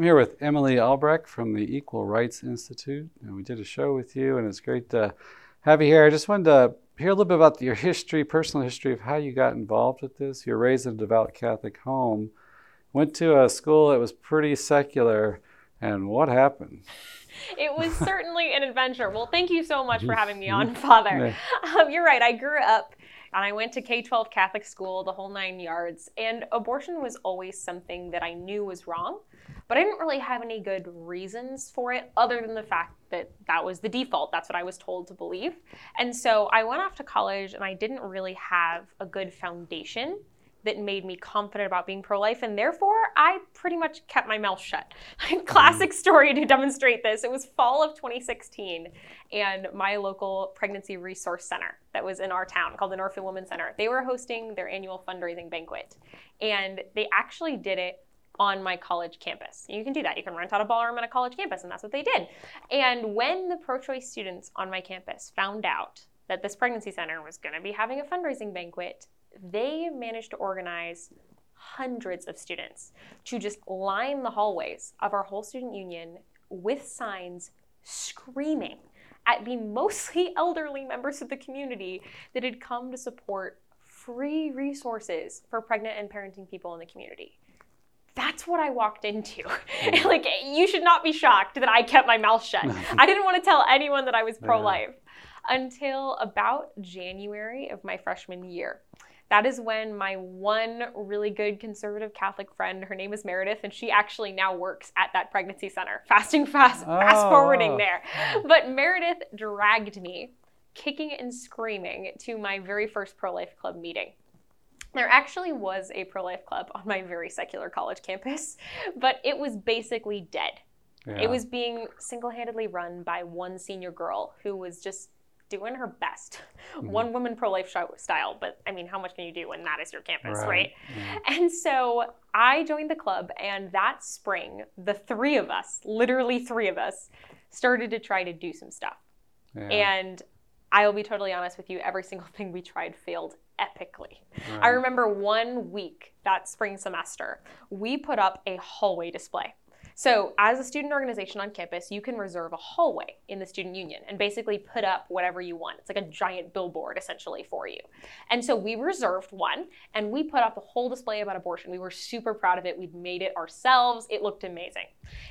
I'm here with Emily Albrecht from the Equal Rights Institute, and we did a show with you, and it's great to have you here. I just wanted to hear a little bit about your history, personal history of how you got involved with this. You were raised in a devout Catholic home, went to a school that was pretty secular, and what happened? It was certainly an adventure. Well, thank you so much for having me on, Father. Um, you're right. I grew up and I went to K 12 Catholic school, the whole nine yards, and abortion was always something that I knew was wrong but I didn't really have any good reasons for it other than the fact that that was the default. That's what I was told to believe. And so I went off to college and I didn't really have a good foundation that made me confident about being pro life, and therefore I pretty much kept my mouth shut. Mm-hmm. Classic story to demonstrate this. It was fall of 2016, and my local pregnancy resource center that was in our town called the Northfield Women's Center, they were hosting their annual fundraising banquet. And they actually did it on my college campus. You can do that. You can rent out a ballroom on a college campus, and that's what they did. And when the pro choice students on my campus found out that this pregnancy center was going to be having a fundraising banquet, they managed to organize hundreds of students to just line the hallways of our whole student union with signs screaming at the mostly elderly members of the community that had come to support free resources for pregnant and parenting people in the community that's what I walked into. Mm. like, you should not be shocked that I kept my mouth shut. I didn't want to tell anyone that I was pro life until about January of my freshman year. That is when my one really good conservative Catholic friend, her name is Meredith, and she actually now works at that pregnancy center. Fasting fast, oh, fast forwarding wow. there. But Meredith dragged me, kicking and screaming, to my very first pro life club meeting. There actually was a pro life club on my very secular college campus, but it was basically dead. Yeah. It was being single handedly run by one senior girl who was just doing her best. Mm-hmm. One woman pro life style, but I mean, how much can you do when that is your campus, right? right? Mm-hmm. And so I joined the club, and that spring, the three of us, literally three of us, started to try to do some stuff. Yeah. And I will be totally honest with you, every single thing we tried failed epically. Right. I remember one week that spring semester, we put up a hallway display. So, as a student organization on campus, you can reserve a hallway in the student union and basically put up whatever you want. It's like a giant billboard essentially for you. And so, we reserved one and we put up a whole display about abortion. We were super proud of it. We'd made it ourselves. It looked amazing.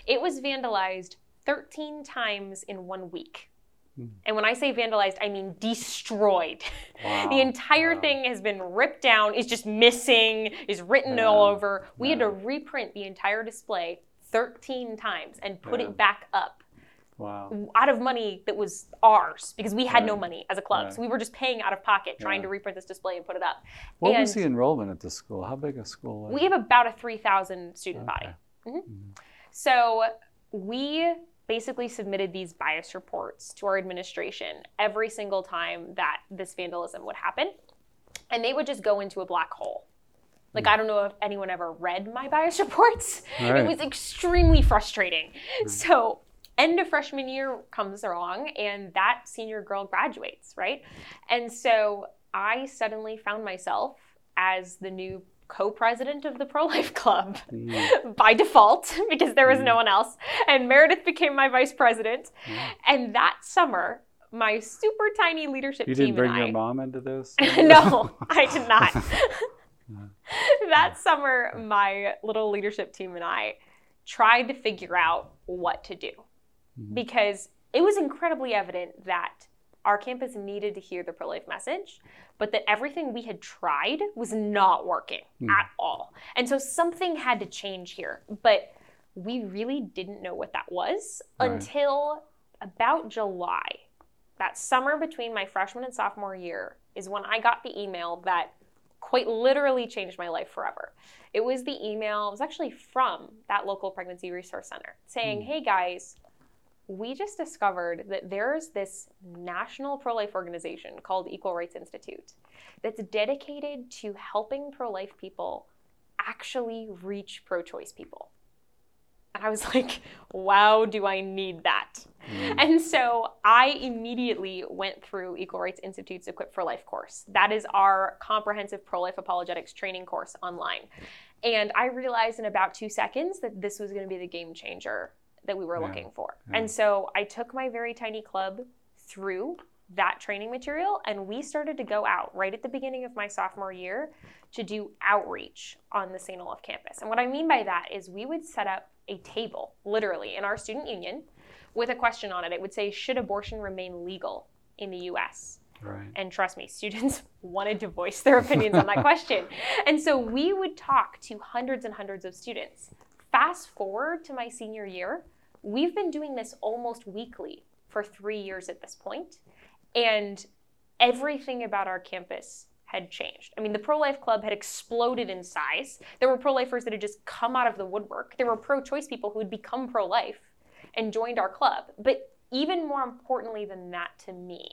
It was vandalized 13 times in one week. Hmm. And when I say vandalized, I mean destroyed. Wow. the entire wow. thing has been ripped down, is just missing, is written yeah. all over. We yeah. had to reprint the entire display 13 times and put yeah. it back up. Wow. Out of money that was ours because we had no money as a club. So we were just paying out of pocket trying to reprint this display and put it up. What and was the enrollment at the school? How big a school was We have about a 3,000 student okay. body. Mm-hmm. Mm-hmm. So we basically submitted these bias reports to our administration every single time that this vandalism would happen. And they would just go into a black hole. Like, mm. I don't know if anyone ever read my bias reports. Right. It was extremely frustrating. Mm. So, end of freshman year comes along, and that senior girl graduates, right? And so I suddenly found myself as the new co-president of the pro-life club mm. by default because there was mm. no one else and meredith became my vice president mm. and that summer my super tiny leadership you team didn't bring and your I, mom into this no i did not that summer my little leadership team and i tried to figure out what to do mm. because it was incredibly evident that our campus needed to hear the pro life message, but that everything we had tried was not working mm. at all. And so something had to change here. But we really didn't know what that was right. until about July. That summer between my freshman and sophomore year is when I got the email that quite literally changed my life forever. It was the email, it was actually from that local pregnancy resource center saying, mm. hey guys, we just discovered that there's this national pro life organization called Equal Rights Institute that's dedicated to helping pro life people actually reach pro choice people. And I was like, wow, do I need that? Mm. And so I immediately went through Equal Rights Institute's Equipped for Life course. That is our comprehensive pro life apologetics training course online. And I realized in about two seconds that this was going to be the game changer that we were Yeah, looking for. yeah. And so I took my very tiny club through that training material and we started to go out right at the beginning of my sophomore year to do outreach on the St. Olaf campus. And what I mean by that is we would set up a table, literally, in our student union with a question on it. It would say, Should abortion remain legal in the US? Right. And trust me, students wanted to voice their opinions on that question. And so we would talk to hundreds and hundreds of students. Fast forward to my senior year, we've been doing this almost weekly for three years at this point, And everything about our campus had changed. I mean, the pro life club had exploded in size. There were pro lifers that had just come out of the woodwork. There were pro choice people who had become pro life and joined our club. But even more importantly than that to me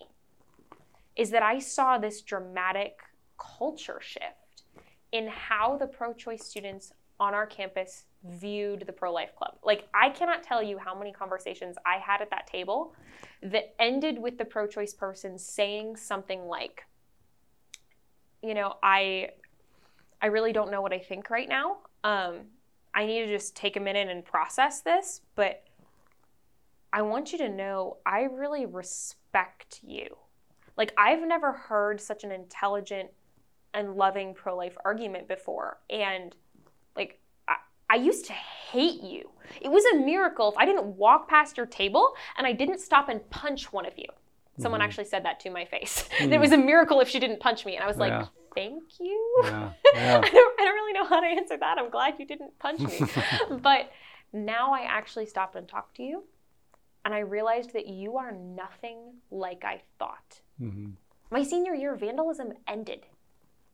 is that I saw this dramatic culture shift in how the pro choice students on our campus viewed the pro life club. Like, I cannot tell you how many conversations I had at that table that ended with the pro choice person saying something like, you know, I I really don't know what I think right now. Um, I need to just take a minute and process this, but I want you to know I really respect you. Like I've never heard such an intelligent and loving pro-life argument before and I, used to hate you. It was a miracle if I didn't walk past your table and I didn't stop and punch one of you. Someone Mhm. actually said that to my face. Mm. it was a miracle if she didn't punch me. And I was like, Yeah. thank you. Yeah. I, don't, I don't really know how to answer that. I'm glad you didn't punch me. but now I actually stopped and talked to you. And I realized that you are nothing like I thought. hmm My senior year, vandalism ended.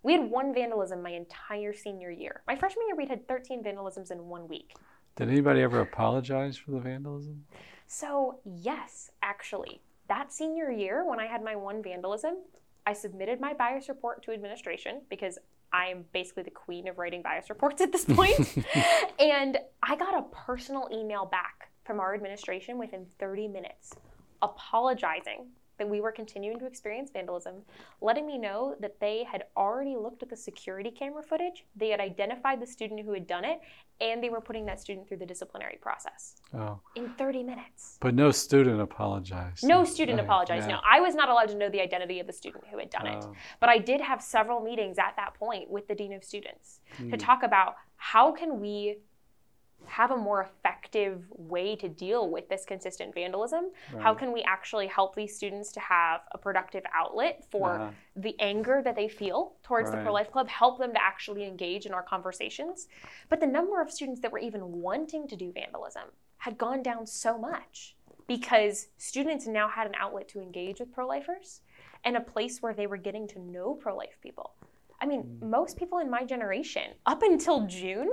We had one vandalism my entire senior year. My freshman year, we'd had 13 vandalisms in one week. Did anybody ever apologize for the vandalism? So, yes, actually, that senior year, when I had my one vandalism, I submitted my bias report to administration because I am basically the queen of writing bias reports at this point. and I got a personal email back from our administration within 30 minutes apologizing that we were continuing to experience vandalism, letting me know that they had already looked at the security camera footage, they had identified the student who had done it, and they were putting that student through the disciplinary process Oh, in 30 minutes. but no student apologized. No student Right, apologized. yeah. No, I was not allowed to know the identity of the student who had done it. Oh, But I did have several meetings at that point with the dean of students to mm, talk about how can we have a more effective way to deal with this consistent vandalism? How can we actually help these students to have a productive outlet for Uh-huh. the anger that they feel towards the pro life club, help them to actually engage in our conversations. But the number of students that were even wanting to do vandalism had gone down so much because students now had an outlet to engage with pro lifers and a place where they were getting to know pro life people. I mean, Mm. most people in my generation, up until June,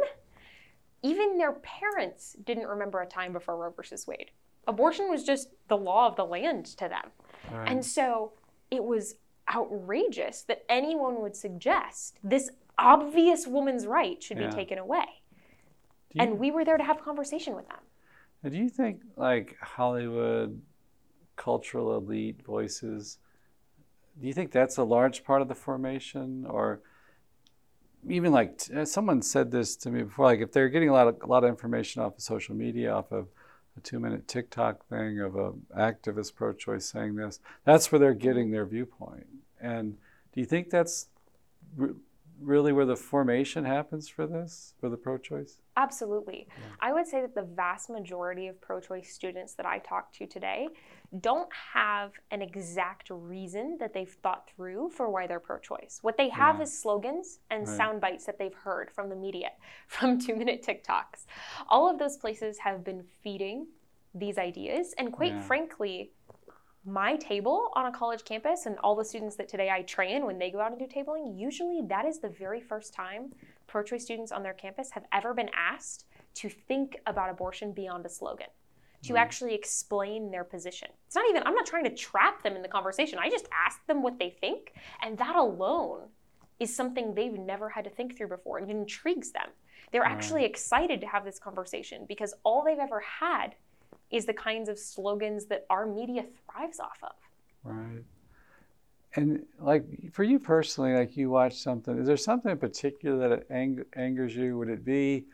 even their parents didn't remember a time before Roe versus Wade. Abortion was just the law of the land to them. Right. And so it was outrageous that anyone would suggest this obvious woman's right should Yeah. be taken away. you, And we were there to have a conversation with them. do you think like Hollywood, cultural elite voices? Do you think that's a large part of the formation, or even like t- uh, someone said this to me before? Like if they're getting a lot of a lot of information off of social media, off of a two-minute TikTok thing of a activist pro-choice saying this, that's where they're getting their viewpoint. And do you think that's re- really where the formation happens for this, for the pro-choice? Absolutely. I would say that the vast majority of pro choice students that I talk to today don't have an exact reason that they've thought through for why they're pro choice. What they have Yeah. is slogans and Right. sound bites that they've heard from the media, from two minute TikToks. All of those places have been feeding these ideas. And quite Yeah. frankly, my table on a college campus and all the students that today I train when they go out and do tabling, usually that is the very first time pro choice students on their campus have ever been asked to think about abortion beyond a slogan, to Right. actually explain their position. It's not even, I'm not trying to trap them in the conversation. I just ask them what they think, and that alone is something they've never had to think through before and it intrigues them. They're Right. actually excited to have this conversation because all they've ever had is the kinds of slogans that our media thrives off of. Right. and like for you personally, like you watch something, is there something in particular that ang- angers you? Would it be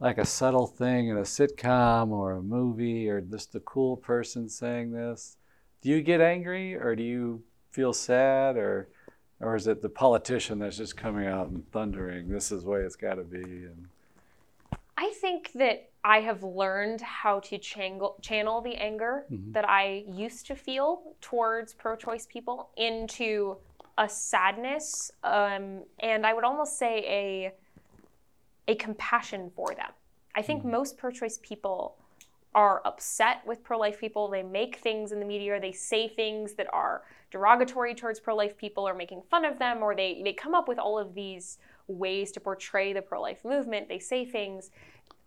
like a subtle thing in a sitcom or a movie or just a cool person saying this? Do you get angry or do you feel sad or or is it the politician that's just coming out and thundering this is the way it's got to be and I think that I have learned how to channel, channel the anger mm-hmm. that I used to feel towards pro choice people into a sadness um, and I would almost say a, a compassion for them. I think mm-hmm. most pro choice people are upset with pro life people. They make things in the media, they say things that are derogatory towards pro life people or making fun of them, or they, they come up with all of these ways to portray the pro life movement. They say things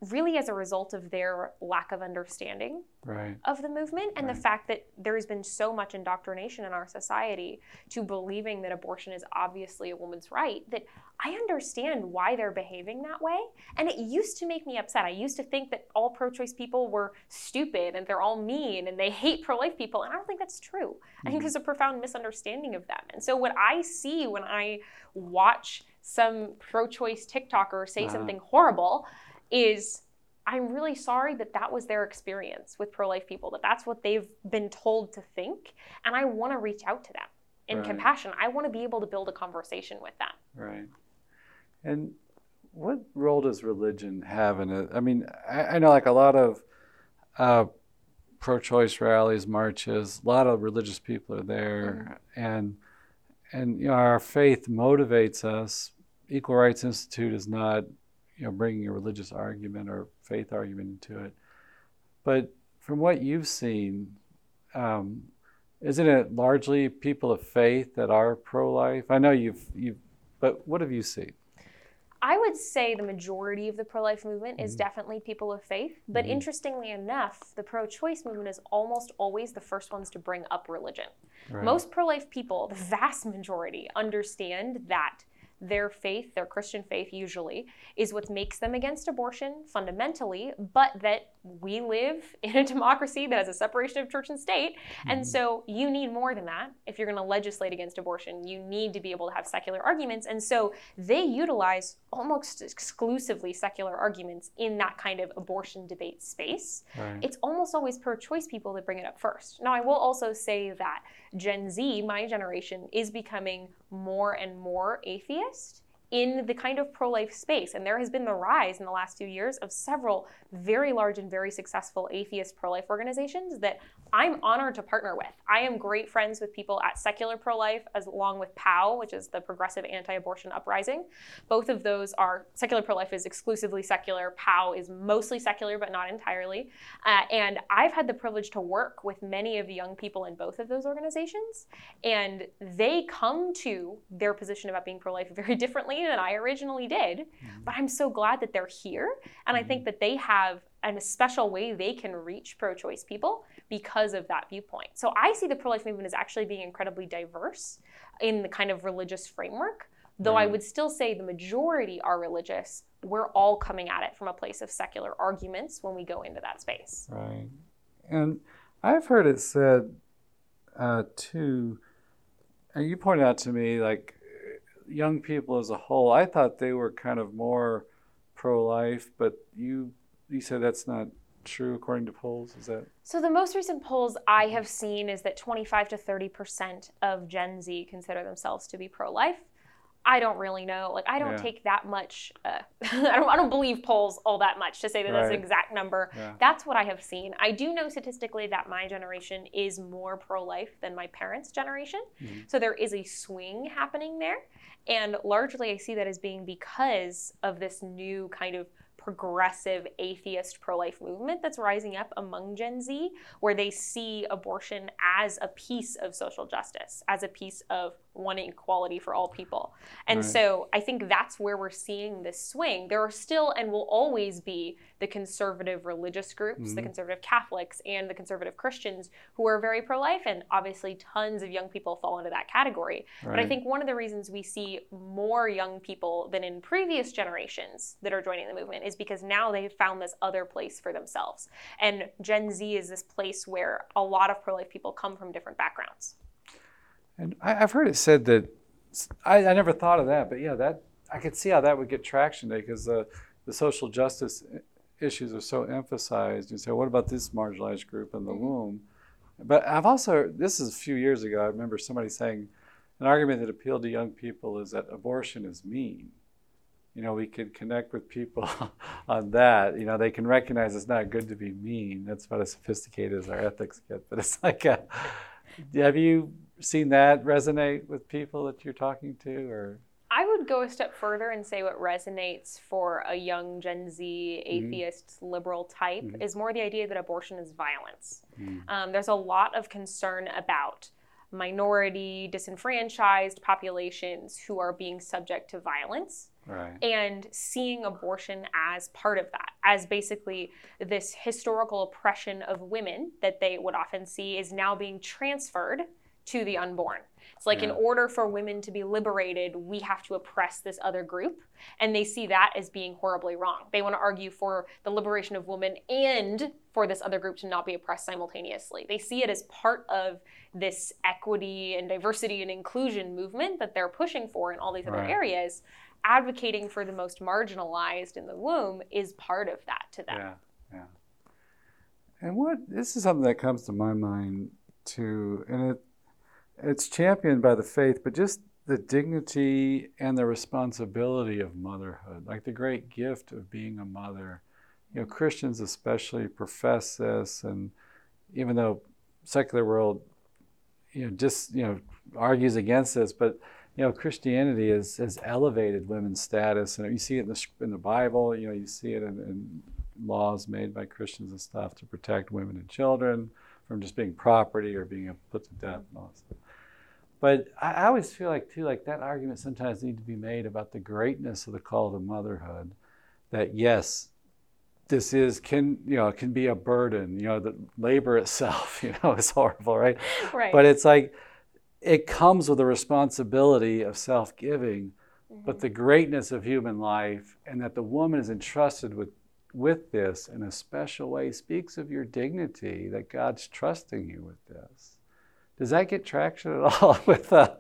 really as a result of their lack of understanding right. of the movement and right. the fact that there has been so much indoctrination in our society to believing that abortion is obviously a woman's right that I understand why they're behaving that way. And it used to make me upset. I used to think that all pro choice people were stupid and they're all mean and they hate pro life people. And I don't think that's true. Mm-hmm. I think mm-hmm. there's a profound misunderstanding of them. And so, what I see when I watch some pro choice TikToker say uh-huh. something horrible, is I'm really sorry that that was their experience with pro life people, that that's what they've been told to think. And I want to reach out to them in right. compassion. I want to be able to build a conversation with them. Right. And what role does religion have in it? I mean, I, I know like a lot of uh, pro choice rallies, marches, a lot of religious people are there. Mm-hmm. And, and, you know, our faith motivates us. Equal Rights Institute is not you know, bringing a religious argument or faith argument into it. But from what you've seen, um, isn't it largely people of faith that are pro-life? I know you've, you've, but what have you seen? I would say the majority of the pro life movement is mm-hmm. definitely people of faith. But mm-hmm. interestingly enough, the pro choice movement is almost always the first ones to bring up religion. Right. Most pro life people, the vast majority, understand that their faith, their Christian faith usually, is what makes them against abortion fundamentally, but that we live in a democracy that has a separation of church and state. Mm-hmm. And so you need more than that. If you're going to legislate against abortion, you need to be able to have secular arguments. And so they utilize almost exclusively secular arguments in that kind of abortion debate space. Right. It's almost always pro choice people that bring it up first. Now, I will also say that Gen Z, my generation, is becoming more and more atheist in the kind of pro life space. And there has been the rise in the last few years of several very large and very successful atheist pro life organizations that I'm honored to partner with. I am great friends with people at Secular Pro Life, as along with PAAU, which is the Progressive Anti Abortion Uprising. Both of those are Secular Pro Life is exclusively secular, PAAU is mostly secular, but not entirely. Uh, and I've had the privilege to work with many of the young people in both of those organizations, and they come to their position about being pro life very differently than I originally did. Mm-hmm. But I'm so glad that they're here, and I think mm-hmm. that they have a special way they can reach pro choice people because of that viewpoint. So I see the pro life movement as actually being incredibly diverse in the kind of religious framework, though right. I would still say the majority are religious. We're all coming at it from a place of secular arguments when we go into that space. Right. And I've heard it said uh, too, and you pointed out to me like young people as a whole, I thought they were kind of more pro life, but you you said that's not true according to polls? Is that so? The most recent polls I have seen is that 25 to 30 percent of Gen Z consider themselves to be pro-life. I don't really know. Like, I don't yeah. take that much. Uh, I don't. I don't believe polls all that much to say that right. that's an exact number. Yeah. That's what I have seen. I do know statistically that my generation is more pro-life than my parents' generation. Mm-hmm. So there is a swing happening there, and largely I see that as being because of this new kind of progressive atheist pro life movement that's rising up among Gen Z, where they see abortion as a piece of social justice, as a piece of wanting equality for all people. And right. so I think that's where we're seeing this swing. There are still and will always be the conservative religious groups, mm-hmm. the conservative Catholics, and the conservative Christians who are very pro life, and obviously tons of young people fall into that category. Right. But I think one of the reasons we see more young people than in previous generations that are joining the movement is because now they've found this other place for themselves. And Gen Z is this place where a lot of pro life people come from different backgrounds. And I, have heard it said that I, I, never thought of that, but yeah, that I could see how that would get traction today because the the social justice issues are so emphasized. You say, what about this marginalized group in the mm-hmm. womb? But I've also this is a few years ago. I remember somebody saying an argument that appealed to young people is that abortion is mean you know, we can connect with people on that. You know, they can recognize it's not good to be mean. That's about as sophisticated as our ethics get. But it's like, a, have you seen that resonate with people that you're talking to, or? I would go a step further and say what resonates for a young Gen Z mm-hmm. atheist mm-hmm. liberal type mm-hmm. is more the idea that abortion is violence. Mm-hmm. Um, there's a lot of concern about minority, disenfranchised populations who are being subject to violence. Right. And seeing abortion as part of that, as basically this historical oppression of women that they would often see is now being transferred to the unborn. It's like yeah. in order for women to be liberated, we have to oppress this other group. And they see that as being horribly wrong. They want to argue for the liberation of women and for this other group to not be oppressed simultaneously. They see it as part of this equity and diversity and inclusion movement that they're pushing for in all these other areas. Advocating for the most marginalized in the womb is part of that to them. Yeah, yeah. And what this is something that comes to my mind too, and it it's championed by the faith, but just the dignity and the responsibility of motherhood, like the great gift of being a mother. You know, Christians especially profess this, and even though secular world, you know, just you know argues against this, but you know, Christianity has, has elevated women's status, and you see it in the in the Bible. You know, you see it in, in laws made by Christians and stuff to protect women and children from just being property or being put to death and all that stuff. But I, I always feel like too, like that argument sometimes needs to be made about the greatness of the call to motherhood. That yes, this is can you know can be a burden. You know, the labor itself, you know, is horrible, right? Right. But it's like it comes with a responsibility of self-giving, mm-hmm. but the greatness of human life, and that the woman is entrusted with with this in a special way speaks of your dignity that God's trusting you with this. Does that get traction at all with? Uh...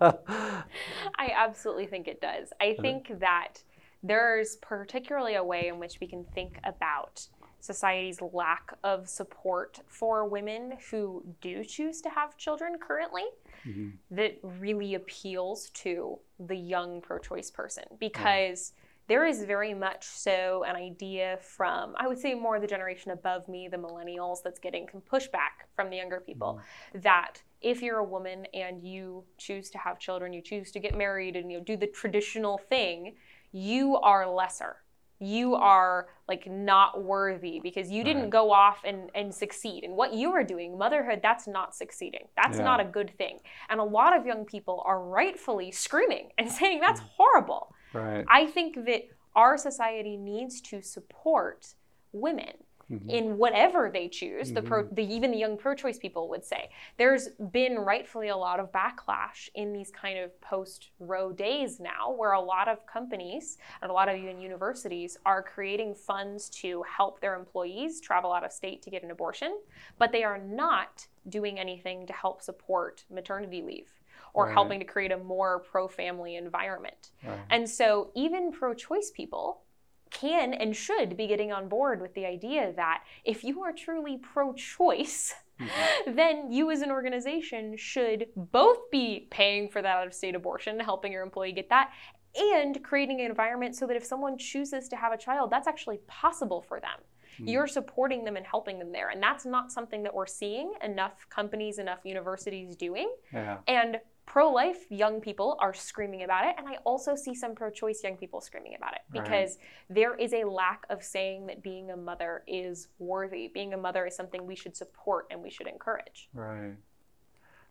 I absolutely think it does. I think that there's particularly a way in which we can think about society's lack of support for women who do choose to have children currently mm-hmm. that really appeals to the young pro choice person because. Yeah there is very much so an idea from, I would say, more the generation above me, the millennials, that's getting some pushback from the younger people mm. that if you're a woman and you choose to have children, you choose to get married and you know, do the traditional thing, you are lesser. You are like not worthy because you didn't right. go off and, and succeed. And what you are doing, motherhood, that's not succeeding. That's yeah. not a good thing. And a lot of young people are rightfully screaming and saying that's mm. horrible. Right. I think that our society needs to support women mm-hmm. in whatever they choose. Mm-hmm. The, pro, the even the young pro-choice people would say there's been rightfully a lot of backlash in these kind of post-Roe days now, where a lot of companies and a lot of even universities are creating funds to help their employees travel out of state to get an abortion, but they are not doing anything to help support maternity leave or right. helping to create a more pro family environment. Right. And so, even pro choice people can and should be getting on board with the idea that if you are truly pro choice, mm-hmm. then you as an organization should both be paying for that out of state abortion, helping your employee get that, and creating an environment so that if someone chooses to have a child, that's actually possible for them. Mm-hmm. You're supporting them and helping them there. And that's not something that we're seeing enough companies, enough universities doing. Yeah. And pro life young people are screaming about it. And I also see some pro choice young people screaming about it because right. there is a lack of saying that being a mother is worthy. Being a mother is something we should support and we should encourage. Right.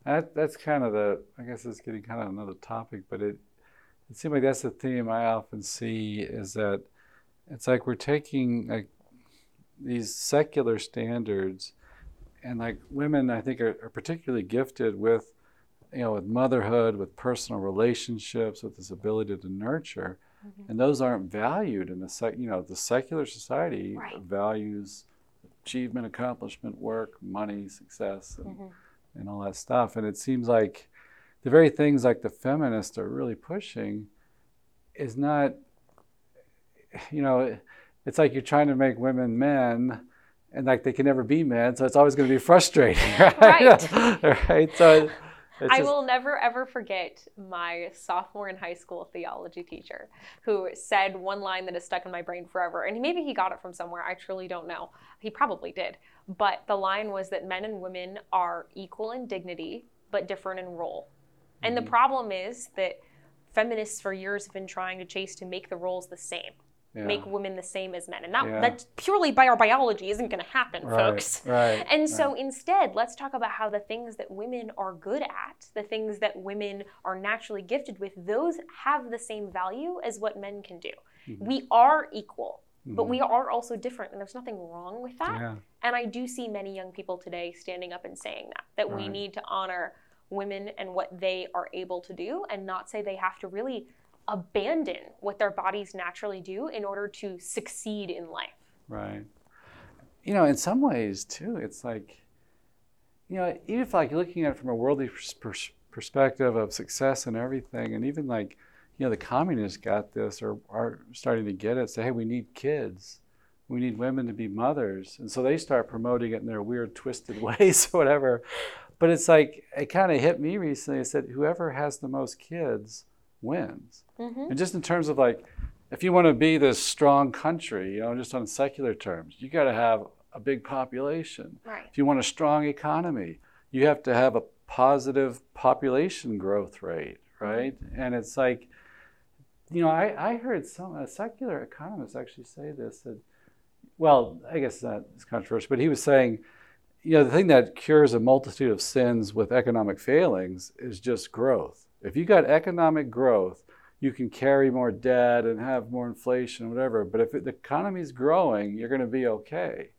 That, that's kind of the, I guess it's getting kind of another topic, but it, it seems like that's the theme I often see is that it's like we're taking like these secular standards and like women I think are, are particularly gifted with you know, with motherhood, with personal relationships, with this ability to nurture, mm-hmm. and those aren't valued in the sec. You know, the secular society right. values achievement, accomplishment, work, money, success, and, mm-hmm. and all that stuff. And it seems like the very things like the feminists are really pushing is not, you know, it's like you're trying to make women men and like they can never be men, so it's always going to be frustrating, right? Right. right. So I will never ever forget my sophomore in high school theology teacher who said one line that has stuck in my brain forever. And maybe he got it from somewhere. I truly don't know. He probably did. But the line was that men and women are equal in dignity, but different in role. And mm-hmm. the problem is that feminists for years have been trying to chase to make the roles the same yeah. make women the same as men. And that, yeah. that purely by our biology isn't going to happen, right, folks. Right, and so instead, let's talk about how the things that women are good at, the things that women are naturally gifted with, those have the same value as what men can do. Mm-hmm. We are equal. Mm-hmm. But we are also different, and there's nothing wrong with that. Yeah. And I do see many young people today standing up and saying that, that we need to honor women and what they are able to do and not say they have to really abandon what their bodies naturally do in order to succeed in life. Right. You know, in some ways too, it's like, you know, even if like looking at it from a worldly pers- perspective of success and everything, and even like, you know, the communists got this or are starting to get it. Say, hey, we need kids. We need women to be mothers. And so they start promoting it in their weird, twisted ways or whatever. But it's like, it kind of hit me recently. I said, whoever has the most kids wins. Mm-hmm. And just in terms of like, if you want to be this strong country, you know, just on secular terms, you got to have a big population. Right. If you want a strong economy, you have to have a positive population growth rate, right? Mm-hmm. And it's like, you know, I, I heard some a secular economist actually say this that, well, I guess that's controversial, but he was saying, you know, the thing that cures a multitude of sins with economic failings is just growth. If you got economic growth, you can carry more debt and have more inflation, whatever. But if the economy is growing, you're going to be okay.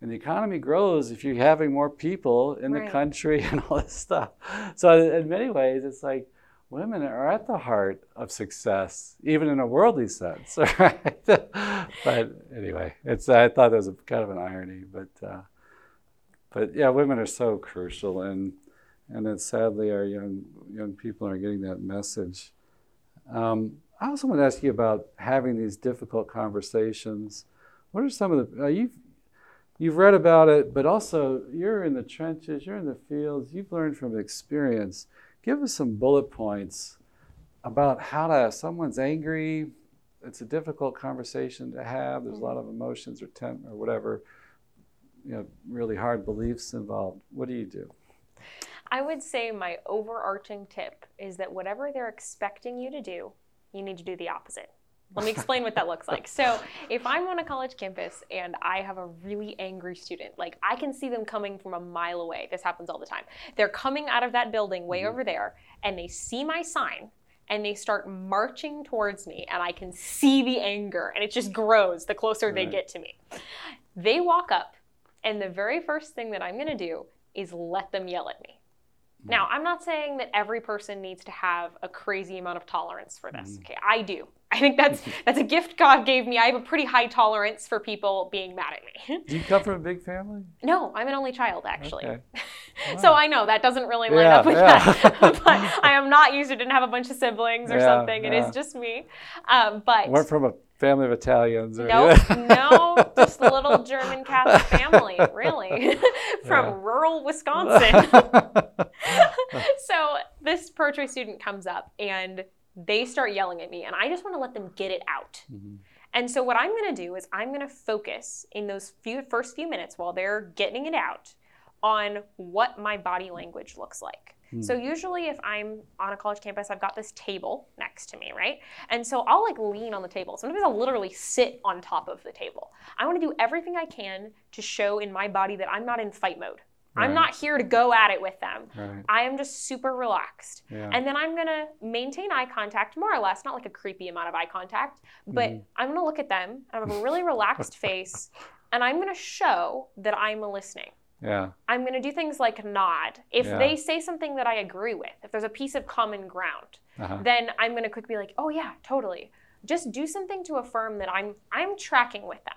And the economy grows if you're having more people in right. the country and all this stuff. So, in many ways, it's like women are at the heart of success, even in a worldly sense, right? but anyway, it's I thought that was a, kind of an irony, but uh, but yeah, women are so crucial, and and that sadly our young young people aren't getting that message. Um, I also want to ask you about having these difficult conversations. What are some of the uh, you've you've read about it, but also you're in the trenches, you're in the fields, you've learned from experience. Give us some bullet points about how to. Someone's angry, it's a difficult conversation to have. There's a lot of emotions or temp or whatever, you know, really hard beliefs involved. What do you do? I would say my overarching tip is that whatever they're expecting you to do, you need to do the opposite. Let me explain what that looks like. So, if I'm on a college campus and I have a really angry student, like I can see them coming from a mile away. This happens all the time. They're coming out of that building way mm-hmm. over there and they see my sign and they start marching towards me and I can see the anger and it just grows the closer right. they get to me. They walk up and the very first thing that I'm going to do is let them yell at me. Now, I'm not saying that every person needs to have a crazy amount of tolerance for this. Mm. Okay, I do. I think that's that's a gift God gave me. I have a pretty high tolerance for people being mad at me. do you come from a big family? No, I'm an only child actually. Okay. Wow. so I know that doesn't really line yeah, up with yeah. that. but I am not used to didn't have a bunch of siblings or yeah, something. It is just me. Um, but from a family of Italians. Or nope, no, just a little German Catholic family, really, from yeah. rural Wisconsin. so this pro choice student comes up and they start yelling at me, and I just want to let them get it out. Mm-hmm. And so what I'm going to do is I'm going to focus in those few first few minutes while they're getting it out on what my body language looks like. Hmm. So usually if I'm on a college campus, I've got this table next to me, right? And so I'll like lean on the table. Sometimes I'll literally sit on top of the table. I want to do everything I can to show in my body that I'm not in fight mode. Right. I'm not here to go at it with them. Right. I am just super relaxed. Yeah. And then I'm going to maintain eye contact more or less, not like a creepy amount of eye contact, but mm. I'm going to look at them. I have a really relaxed face and I'm going to show that I'm listening. Yeah. I'm going to do things like nod. If yeah. they say something that I agree with, if there's a piece of common ground, uh-huh. then I'm going to quickly be like, "Oh yeah, totally." Just do something to affirm that I'm I'm tracking with them.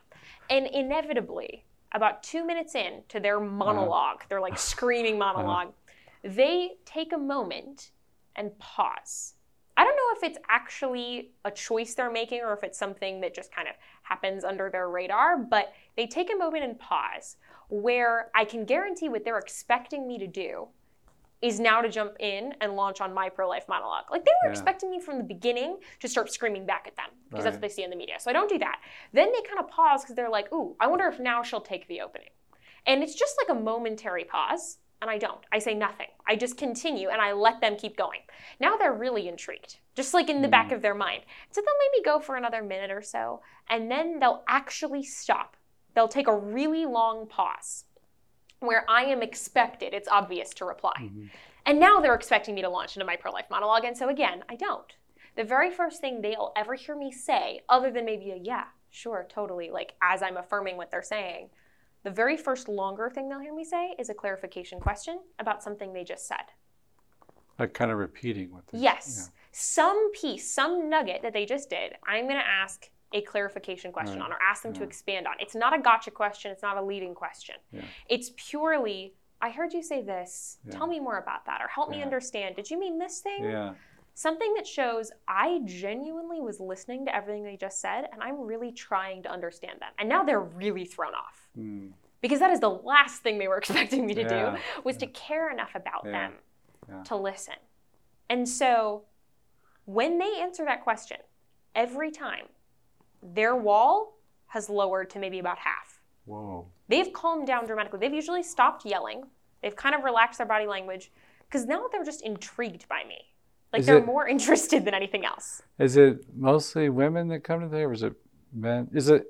And inevitably, about 2 minutes in to their monologue, uh-huh. their like screaming monologue, uh-huh. they take a moment and pause. I don't know if it's actually a choice they're making or if it's something that just kind of happens under their radar, but they take a moment and pause where I can guarantee what they're expecting me to do is now to jump in and launch on my pro life monologue. Like they were yeah. expecting me from the beginning to start screaming back at them because right. that's what they see in the media. So I don't do that. Then they kind of pause because they're like, ooh, I wonder if now she'll take the opening. And it's just like a momentary pause. And I don't. I say nothing. I just continue and I let them keep going. Now they're really intrigued, just like in the mm. back of their mind. So they'll maybe go for another minute or so, and then they'll actually stop. They'll take a really long pause where I am expected, it's obvious to reply. Mm-hmm. And now they're expecting me to launch into my pro life monologue. And so again, I don't. The very first thing they'll ever hear me say, other than maybe a yeah, sure, totally, like as I'm affirming what they're saying, the very first longer thing they'll hear me say is a clarification question about something they just said. Like kind of repeating what they Yes. Yeah. Some piece, some nugget that they just did, I'm going to ask a clarification question right. on or ask them yeah. to expand on. It's not a gotcha question, it's not a leading question. Yeah. It's purely, I heard you say this. Yeah. Tell me more about that or help me understand. Did you mean this thing? Yeah. Something that shows I genuinely was listening to everything they just said and I'm really trying to understand them. And now they're really thrown off. Mm. Because that is the last thing they were expecting me to do was to care enough about them to listen. And so when they answer that question, every time their wall has lowered to maybe about half. Whoa. They've calmed down dramatically. They've usually stopped yelling. They've kind of relaxed their body language because now they're just intrigued by me. Like is they're it, more interested than anything else. Is it mostly women that come to there, or is it men? Is it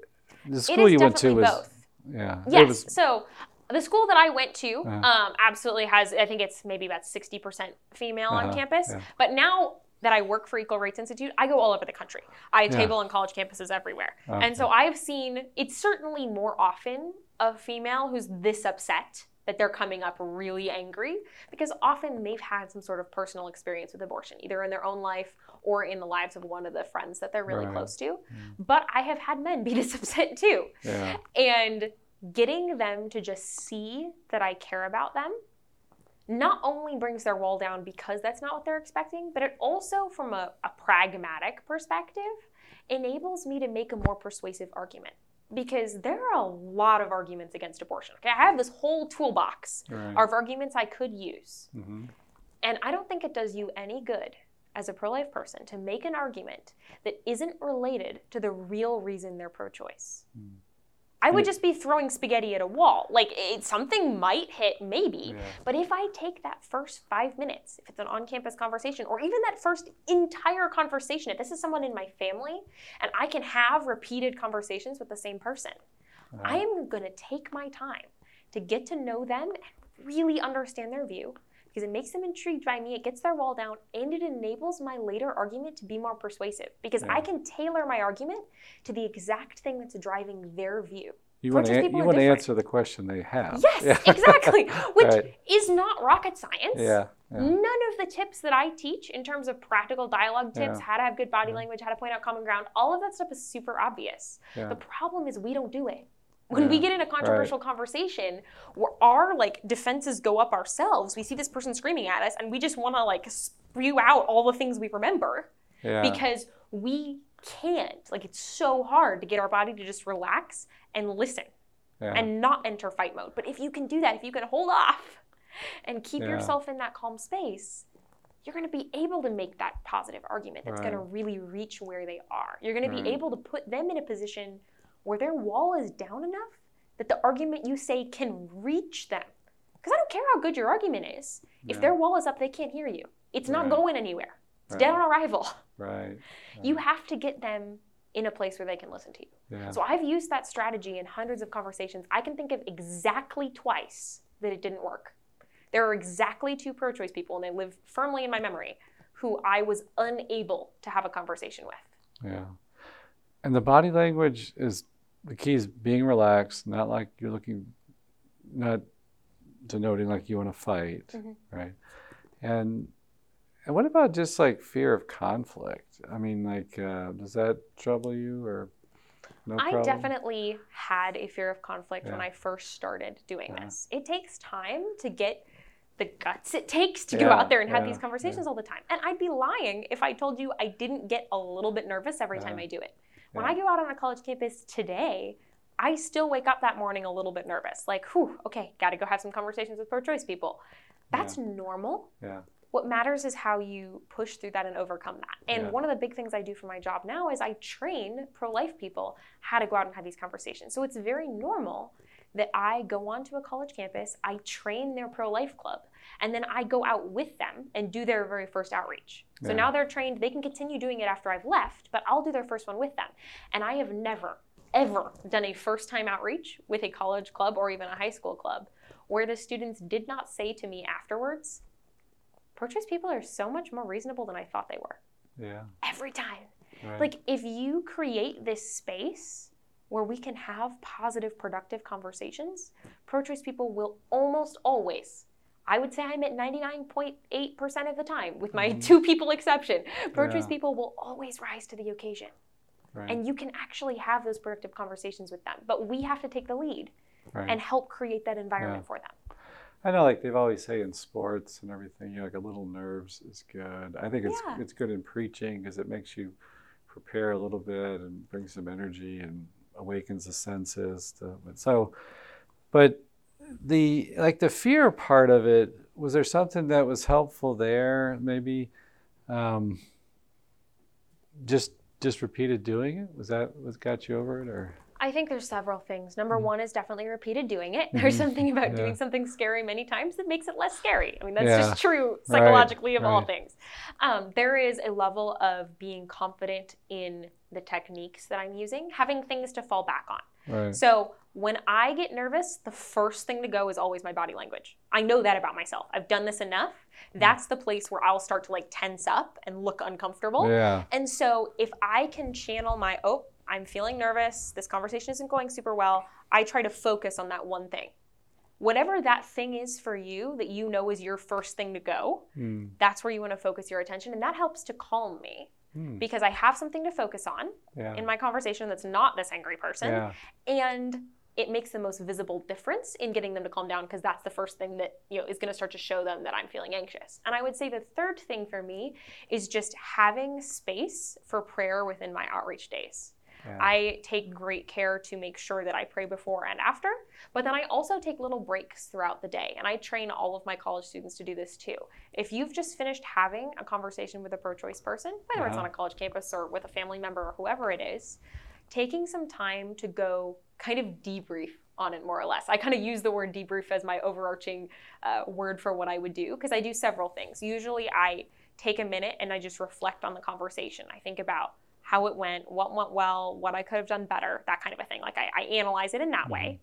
the school you went to was both. Yeah. Yes. Was, so the school that I went to uh-huh. um, absolutely has. I think it's maybe about sixty percent female uh-huh. on campus. Yeah. But now that I work for Equal Rights Institute, I go all over the country. I yeah. table on college campuses everywhere. Okay. And so I've seen it's certainly more often a female who's this upset that they're coming up really angry because often they've had some sort of personal experience with abortion, either in their own life or in the lives of one of the friends that they're really right. close to. Mm. But I have had men be this upset too. Yeah. And getting them to just see that I care about them not only brings their wall down because that's not what they're expecting, but it also, from a, a pragmatic perspective, enables me to make a more persuasive argument because there are a lot of arguments against abortion. Okay, I have this whole toolbox right. of arguments I could use. Mm-hmm. And I don't think it does you any good as a pro life person to make an argument that isn't related to the real reason they're pro choice. Mm. I would just be throwing spaghetti at a wall. Like it, something might hit, maybe. Yeah. But if I take that first five minutes, if it's an on-campus conversation, or even that first entire conversation, if this is someone in my family, and I can have repeated conversations with the same person, uh-huh. I am going to take my time to get to know them and really understand their view because it makes them intrigued by me, it gets their wall down, and it enables my later argument to be more persuasive because yeah. I can tailor my argument to the exact thing that's driving their view. You want, to, you want to answer the question they have. Yes, yeah. exactly. Which right. is not rocket science. Yeah, yeah, None of the tips that I teach in terms of practical dialogue tips, how to have good body language, how to point out common ground, all of that stuff is super obvious. The problem is we don't do it when yeah, we get in a controversial right. conversation where our like defenses go up ourselves we see this person screaming at us and we just want to like spew out all the things we remember yeah. because we can't like it's so hard to get our body to just relax and listen yeah. and not enter fight mode but if you can do that if you can hold off and keep yourself in that calm space you're going to be able to make that positive argument that's right. going to really reach where they are you're going to be able to put them in a position where their wall is down enough that the argument you say can reach them. Because I don't care how good your argument is. If their wall is up, they can't hear you. It's not right. going anywhere. It's right. dead on arrival. Right. right. You have to get them in a place where they can listen to you. Yeah. So I've used that strategy in hundreds of conversations. I can think of exactly twice that it didn't work. There are exactly two pro choice people, and they live firmly in my memory, who I was unable to have a conversation with. Yeah. And the body language is the key is being relaxed, not like you're looking, not denoting like you want to fight, mm-hmm. right? And and what about just like fear of conflict? I mean, like, uh, does that trouble you or? No I definitely had a fear of conflict yeah. when I first started doing yeah. this. It takes time to get the guts it takes to go out there and have these conversations all the time. And I'd be lying if I told you I didn't get a little bit nervous every time I do it. When. I go out on a college campus today, I still wake up that morning a little bit nervous. Like, whew, okay, got to go have some conversations with pro choice people. That's normal. Yeah. What matters is how you push through that and overcome that. And Yeah. one of the big things I do for my job now is I train pro life people how to go out and have these conversations. So it's very normal that I go onto a college campus, I train their pro life club, and then I go out with them and do their very first outreach. So now they're trained, they can continue doing it after I've left, but I'll do their first one with them. And I have never, ever done a first time outreach with a college club or even a high school club where the students did not say to me afterwards, pro choice people are so much more reasonable than I thought they were. Yeah. Every time. Right. Like, if you create this space where we can have positive, productive conversations, pro choice people will almost always, I would say I'm at 99.8% of the time, with my Mhm. two people exception, pro choice Yeah. people will always rise to the occasion. right. And you can actually have those productive conversations with them. But we have to take the lead right. and help create that environment Yeah. for them. I know, like they've always say in sports and everything, you know, like a little nerves is good. I think it's Yeah. it's good in preaching because it makes you prepare a little bit and bring some energy and awakens the senses. To, so, but the like the fear part of it was there something that was helpful there? Maybe um, just just repeated doing it was that what got you over it or I think there's several things. Number Mhm. one is definitely repeated doing it. There's Mhm. something about Yeah. doing something scary many times that makes it less scary. I mean, that's Yeah. just true psychologically of all things. Um, there is a level of being confident in the techniques that I'm using, having things to fall back on. right? So when I get nervous, the first thing to go is always my body language. I know that about myself. I've done this enough. That's the place where I'll start to like tense up and look uncomfortable. yeah, And so if I can channel my, oh, I'm feeling nervous, this conversation isn't going super well, I try to focus on that one thing. Whatever that thing is for you that you know is your first thing to go, Hmm. that's where you want to focus your attention. And that helps to calm me Hmm. because I have something to focus on yeah, in my conversation that's not this angry person. yeah, And it makes the most visible difference in getting them to calm down because that's the first thing that you know is going to start to show them that I'm feeling anxious. And I would say the third thing for me is just having space for prayer within my outreach days. Yeah. I take great care to make sure that I pray before and after, but then I also take little breaks throughout the day. And I train all of my college students to do this too. If you've just finished having a conversation with a pro choice person, whether it's Uh-huh. on a college campus or with a family member or whoever it is, taking some time to go kind of debrief on it more or less. I kind of use the word debrief as my overarching uh, word for what I would do because I do several things. Usually I take a minute and I just reflect on the conversation. I think about how it went, what went well, what I could have done better, that kind of a thing. Like I, I analyze it in that way.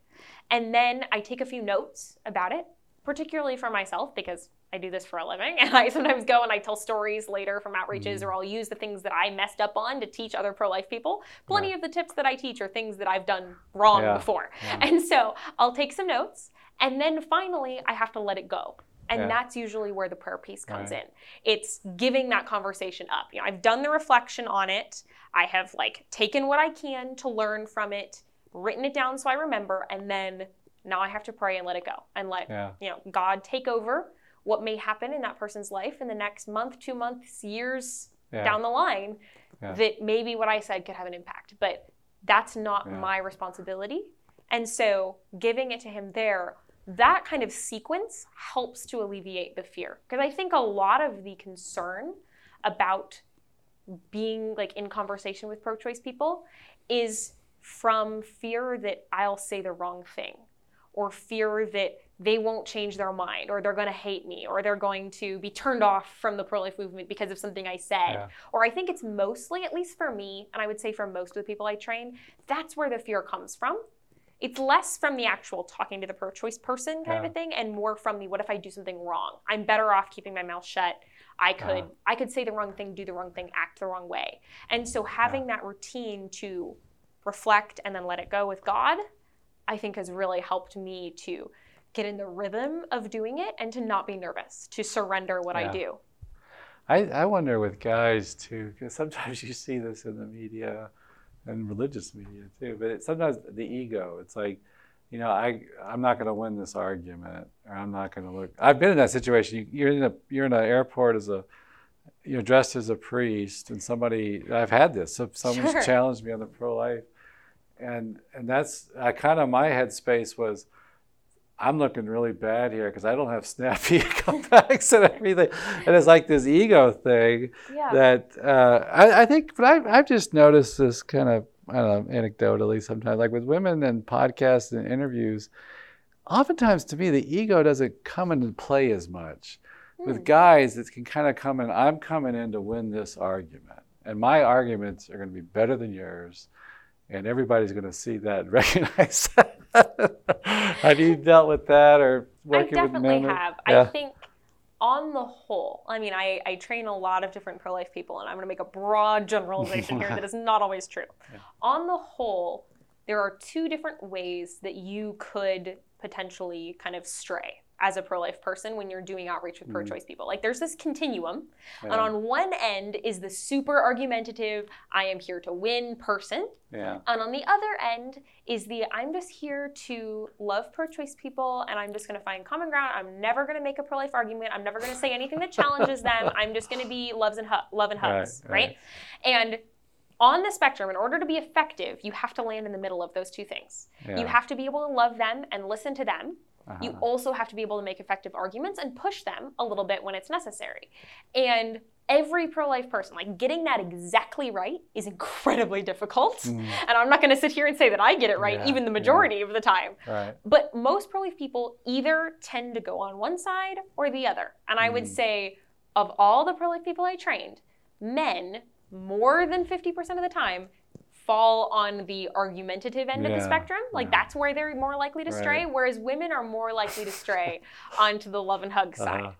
And then I take a few notes about it, particularly for myself because I do this for a living. And I sometimes go and I tell stories later from outreaches Mhm. or I'll use the things that I messed up on to teach other pro life people. Plenty Yeah. of the tips that I teach are things that I've done wrong Yeah. before. Yeah. And so I'll take some notes and then finally I have to let it go. And Yeah. that's usually where the prayer piece comes Right. in. It's giving that conversation up. You know, I've done the reflection on it. I have like taken what I can to learn from it, written it down so I remember, and then now I have to pray and let it go and let yeah, you know God take over what may happen in that person's life in the next month, two months, years yeah. down the line that maybe what I said could have an impact. But that's not my responsibility. And so giving it to him there, that kind of sequence helps to alleviate the fear. Because I think a lot of the concern about being like in conversation with pro choice people is from fear that I'll say the wrong thing or fear that they won't change their mind or they're going to hate me or they're going to be turned off from the pro life movement because of something I said. Yeah. Or I think it's mostly, at least for me, and I would say for most of the people I train, that's where the fear comes from. It's less from the actual talking to the pro choice person kind of a thing and more from the what if I do something wrong? I'm better off keeping my mouth shut. I could Uh-huh. I could say the wrong thing, do the wrong thing, act the wrong way. And so having that routine to reflect and then let it go with God, I think has really helped me to get in the rhythm of doing it and to not be nervous, to surrender what I do. I, I wonder with guys too, because sometimes you see this in the media and religious media too, but it, sometimes the ego, it's like, you know, I I'm not going to win this argument, or I'm not going to look. I've been in that situation. You, are in a you're in an airport as a you're dressed as a priest, and somebody I've had this. So someone's sure. challenged me on the pro life, and and that's I kind of my headspace was. I'm looking really bad here because I don't have snappy comebacks and everything. And it's like this ego thing yeah. that uh, I, I, think, but I, I've just noticed this kind of I don't know, anecdotally sometimes, like with women and podcasts and interviews, oftentimes to me, the ego doesn't come into play as much. Mm. With hmm. guys, it can kind of come in, I'm coming in to win this argument. And my arguments are going to be better than yours. And everybody's going to see that and recognize that. have you dealt with that or working with men? I definitely have. Yeah. I think on the whole, I mean, I, I train a lot of different pro life people, and I'm going to make a broad generalization here that is not always true. Yeah. On the whole, there are two different ways that you could potentially kind of stray as a pro-life person when you're doing outreach with mm-hmm. pro-choice people. Like there's this continuum, yeah. and on one end is the super argumentative, I am here to win person. Yeah. And on the other end is the I'm just here to love pro-choice people and I'm just going to find common ground. I'm never going to make a pro-life argument. I'm never going to say anything that challenges them. I'm just going to be loves and hu- love and hugs, right, right? right? And on the spectrum, in order to be effective, you have to land in the middle of those two things. Yeah. You have to be able to love them and listen to them uh-huh. You also have to be able to make effective arguments and push them a little bit when it's necessary. And every pro life person, like getting that exactly right is incredibly difficult. Mm. And I'm not going to sit here and say that I get it right, yeah, even the majority yeah. of the time. Right. But most pro life people either tend to go on one side or the other. And I mm. would say, of all the pro life people I trained, men, more than 50% of the time, fall on the argumentative end yeah, of the spectrum. Like yeah. that's where they're more likely to right. stray, whereas women are more likely to stray onto the love and hug uh-huh. side. Uh-huh.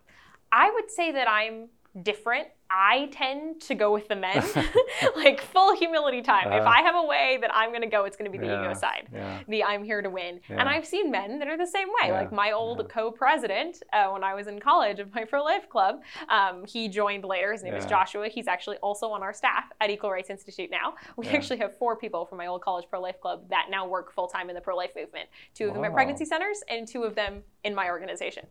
I would say that I'm different I tend to go with the men, like full humility time. Uh, if I have a way that I'm going to go, it's going to be the yeah, ego side, yeah. the I'm here to win. Yeah. And I've seen men that are the same way. Like my old co-president uh, when I was in college of my pro life club, um, he joined later. His name is Joshua. He's actually also on our staff at Equal Rights Institute now. We actually have four people from my old college pro life club that now work full time in the pro life movement. Two of them at pregnancy centers, and two of them in my organization.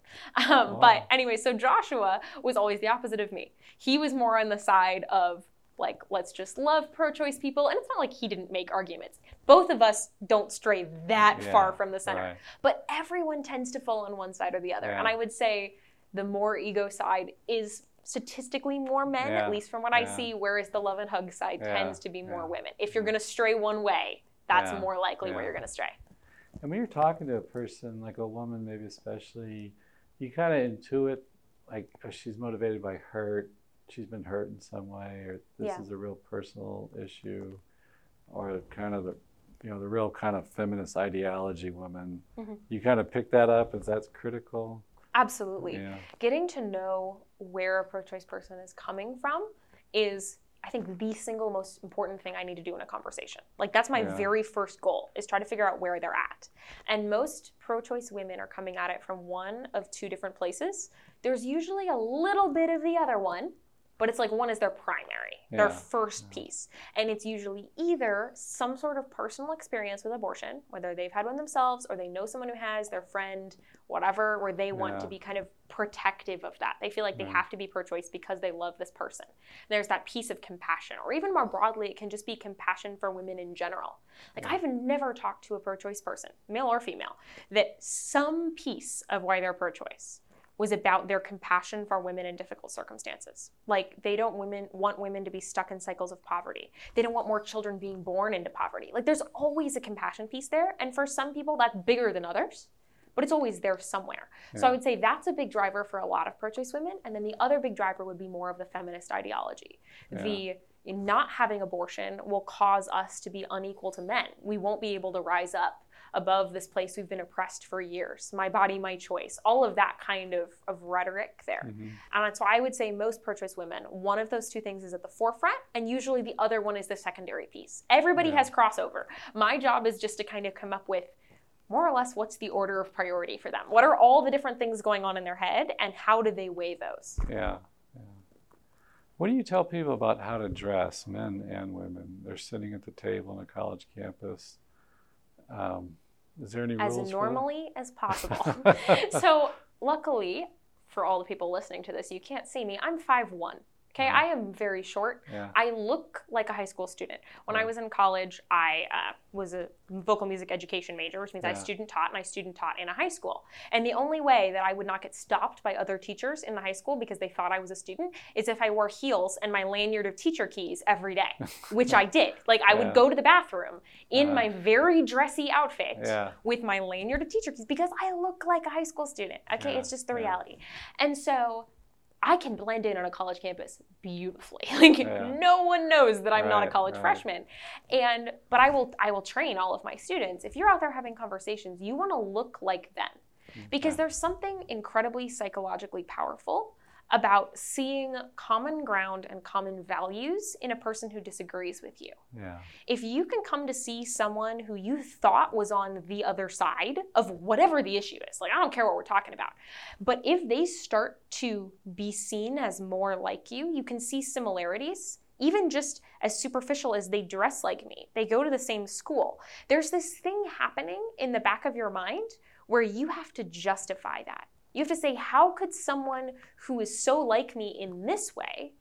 Um, but anyway, so Joshua was always the opposite of me. He was more on the side of like let's just love pro-choice people. And it's not like he didn't make arguments. Both of us don't stray that yeah, far from the center. right. but everyone tends to fall on one side or the other. Yeah. and i would say the more ego side is statistically more men yeah, at least from what i see whereas the love and hug side tends to be more women. If you're mm-hmm. going to stray one way that's more likely where you're going to stray. And when you're talking to a person like a woman maybe especially you kind of intuit like oh, she's motivated by hurt she's been hurt in some way, or this yeah. is a real personal issue, or kind of the you know the real kind of feminist ideology woman. Mm-hmm. You kind of pick that up as that's critical. Absolutely. Yeah. Getting to know where a pro-choice person is coming from is I think the single most important thing I need to do in a conversation. Like that's my yeah. very first goal is try to figure out where they're at. And most pro-choice women are coming at it from one of two different places. There's usually a little bit of the other one, but it's like one is their primary, yeah. their first yeah. piece. And it's usually either some sort of personal experience with abortion, whether they've had one themselves or they know someone who has, their friend, whatever, where they want yeah. to be kind of protective of that. They feel like they mm. have to be pro choice because they love this person. There's that piece of compassion, or even more broadly, it can just be compassion for women in general. Like, I've never talked to a pro choice person, male or female, that some piece of why they're pro choice was about their compassion for women in difficult circumstances. Like they don't women want women to be stuck in cycles of poverty. They don't want more children being born into poverty. Like there's always a compassion piece there, and for some people that's bigger than others. But it's always there somewhere. Yeah. So I would say that's a big driver for a lot of pro-choice women. And then the other big driver would be more of the feminist ideology. Yeah. The not having abortion will cause us to be unequal to men. We won't be able to rise up above this place we've been oppressed for years. My body, my choice. All of that kind of, of rhetoric there. Mm-hmm. And so I would say most choice women, one of those two things is at the forefront, and usually the other one is the secondary piece. Everybody yeah. has crossover. My job is just to kind of come up with more or less what's the order of priority for them? What are all the different things going on in their head, and how do they weigh those? Yeah. yeah. What do you tell people about how to dress, men and women? They're sitting at the table on a college campus. Um, Is there any as normally as possible. so, luckily, for all the people listening to this, you can't see me. I'm 5'1. Okay, Yeah. I am very short. Yeah. I look like a high school student. When I was in college, I uh, was a vocal music education major, which means I student taught and I student taught in a high school. And the only way that I would not get stopped by other teachers in the high school because they thought I was a student is if I wore heels and my lanyard of teacher keys every day, which I did. Like I Yeah. would go to the bathroom in my very dressy outfit Yeah. with my lanyard of teacher keys because I look like a high school student. Okay, Yeah, it's just the yeah. reality. And so I can blend in on a college campus beautifully. Like Yeah. no one knows that I'm not a college right. freshman. And but I will I will train all of my students. If you're out there having conversations, you want to look like them. Mm, because Okay. there's something incredibly psychologically powerful about seeing common ground and common values in a person who disagrees with you Yeah. if you can come to see someone who you thought was on the other side of whatever the issue is, like I don't care what we're talking about, but if they start to be seen as more like you, you can see similarities. Even just as superficial as they dress like me, they go to the same school. There's this thing happening in the back of your mind where you have to justify that. You have to say, how could someone who is so like me in this way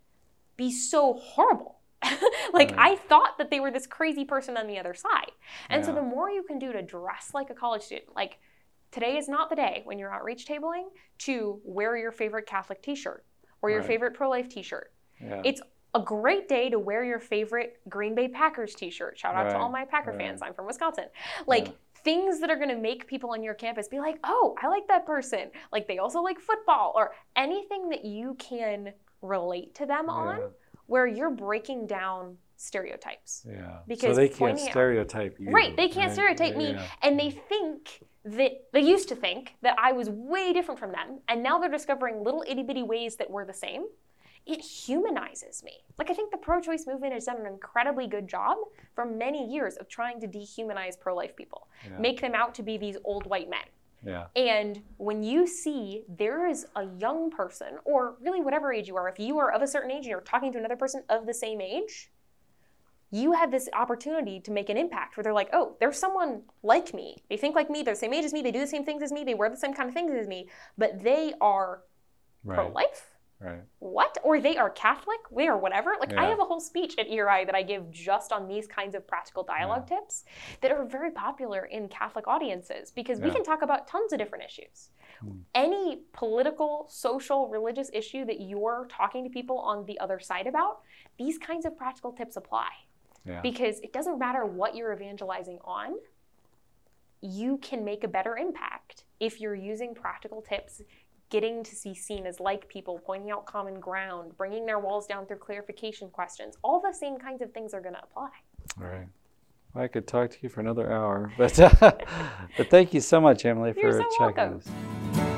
be so horrible? like, Right. I thought that they were this crazy person on the other side. And so, the more you can do to dress like a college student, like today is not the day when you're outreach tabling to wear your favorite Catholic t shirt or your Right. favorite pro life t shirt. Yeah. It's a great day to wear your favorite Green Bay Packers t-shirt. Shout out to all my Packer right. fans. I'm from Wisconsin. Like Yeah. Things that are going to make people on your campus be like, "Oh, I like that person." Like they also like football or anything that you can relate to them on where you're breaking down stereotypes. Yeah. Because so they can't pointing out- stereotype you. Right, they can't right? stereotype me yeah. and they think that they used to think that I was way different from them and now they're discovering little itty bitty ways that we're the same. It humanizes me. Like I think the pro-choice movement has done an incredibly good job for many years of trying to dehumanize pro-life people, Yeah. make them out to be these old white men. Yeah. And when you see there is a young person, or really whatever age you are, if you are of a certain age and you're talking to another person of the same age, you have this opportunity to make an impact where they're like, oh, there's someone like me. They think like me, they're the same age as me, they do the same things as me, they wear the same kind of things as me, but they are Right. pro life? Right. What? Or they are Catholic? They are whatever? Like, I have a whole speech at ERI that I give just on these kinds of practical dialogue tips that are very popular in Catholic audiences because we can talk about tons of different issues. Hmm. Any political, social, religious issue that you're talking to people on the other side about, these kinds of practical tips apply Yeah. because it doesn't matter what you're evangelizing on, you can make a better impact if you're using practical tips, getting to be seen as like people, pointing out common ground, bringing their walls down through clarification questions. All the same kinds of things are going to apply. All right. Well, I could talk to you for another hour, but but thank you so much, Emily, You're for so checking welcome. this.